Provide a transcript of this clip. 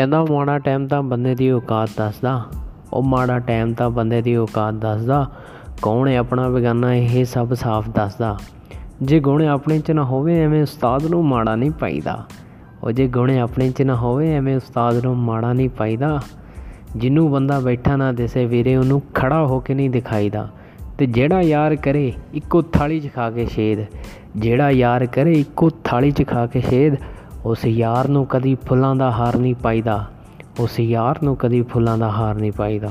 ਕਹਿੰਦਾ ਮਾੜਾ ਟਾਈਮ ਤਾਂ ਬੰਦੇ ਦੀ ਔਕਾਤ ਦੱਸਦਾ। ਉਹ ਮਾੜਾ ਟਾਈਮ ਤਾਂ ਬੰਦੇ ਦੀ ਔਕਾਤ ਦੱਸਦਾ। ਕੌਣ ਹੈ ਆਪਣਾ ਬੇਗਾਨਾ, ਇਹ ਸਭ ਸਾਫ਼ ਦੱਸਦਾ। ਜੇ ਗੁਣ ਆਪਣੇ 'ਚ ਨਾ ਹੋਵੇ, ਐਵੇਂ ਉਸਤਾਦ ਨੂੰ ਮਾੜਾ ਨਹੀਂ ਪਾਈਦਾ। ਉਹ ਜੇ ਗੁਣ ਆਪਣੇ 'ਚ ਨਾ ਹੋਵੇ, ਐਵੇਂ ਉਸਤਾਦ ਨੂੰ ਮਾੜਾ ਨਹੀਂ ਪਾਈਦਾ। ਜਿਹਨੂੰ ਬੰਦਾ ਬੈਠਾ ਨਾ ਦਿਸੇ ਵੀਰੇ, ਉਹਨੂੰ ਖੜਾ ਹੋ ਕੇ ਨਹੀਂ ਦਿਖਾਈਦਾ। ਤੇ ਜਿਹੜਾ ਯਾਰ ਕਰੇ, ਇੱਕੋ ਥਾਲੀ 'ਚ ਖਾ ਕੇ ਛੇਦ। ਜਿਹੜਾ ਯਾਰ ਕਰੇ, ਇੱਕੋ ਥਾਲੀ 'ਚ ਖਾ ਕੇ ਛੇਦ। ਉਸ ਯਾਰ ਨੂੰ ਕਦੀ ਫੁੱਲਾਂ ਦਾ ਹਾਰ ਨਹੀਂ ਪਾਈਦਾ, ਉਸ ਯਾਰ ਨੂੰ ਕਦੀ ਫੁੱਲਾਂ ਦਾ ਹਾਰ ਨਹੀਂ ਪਾਈਦਾ।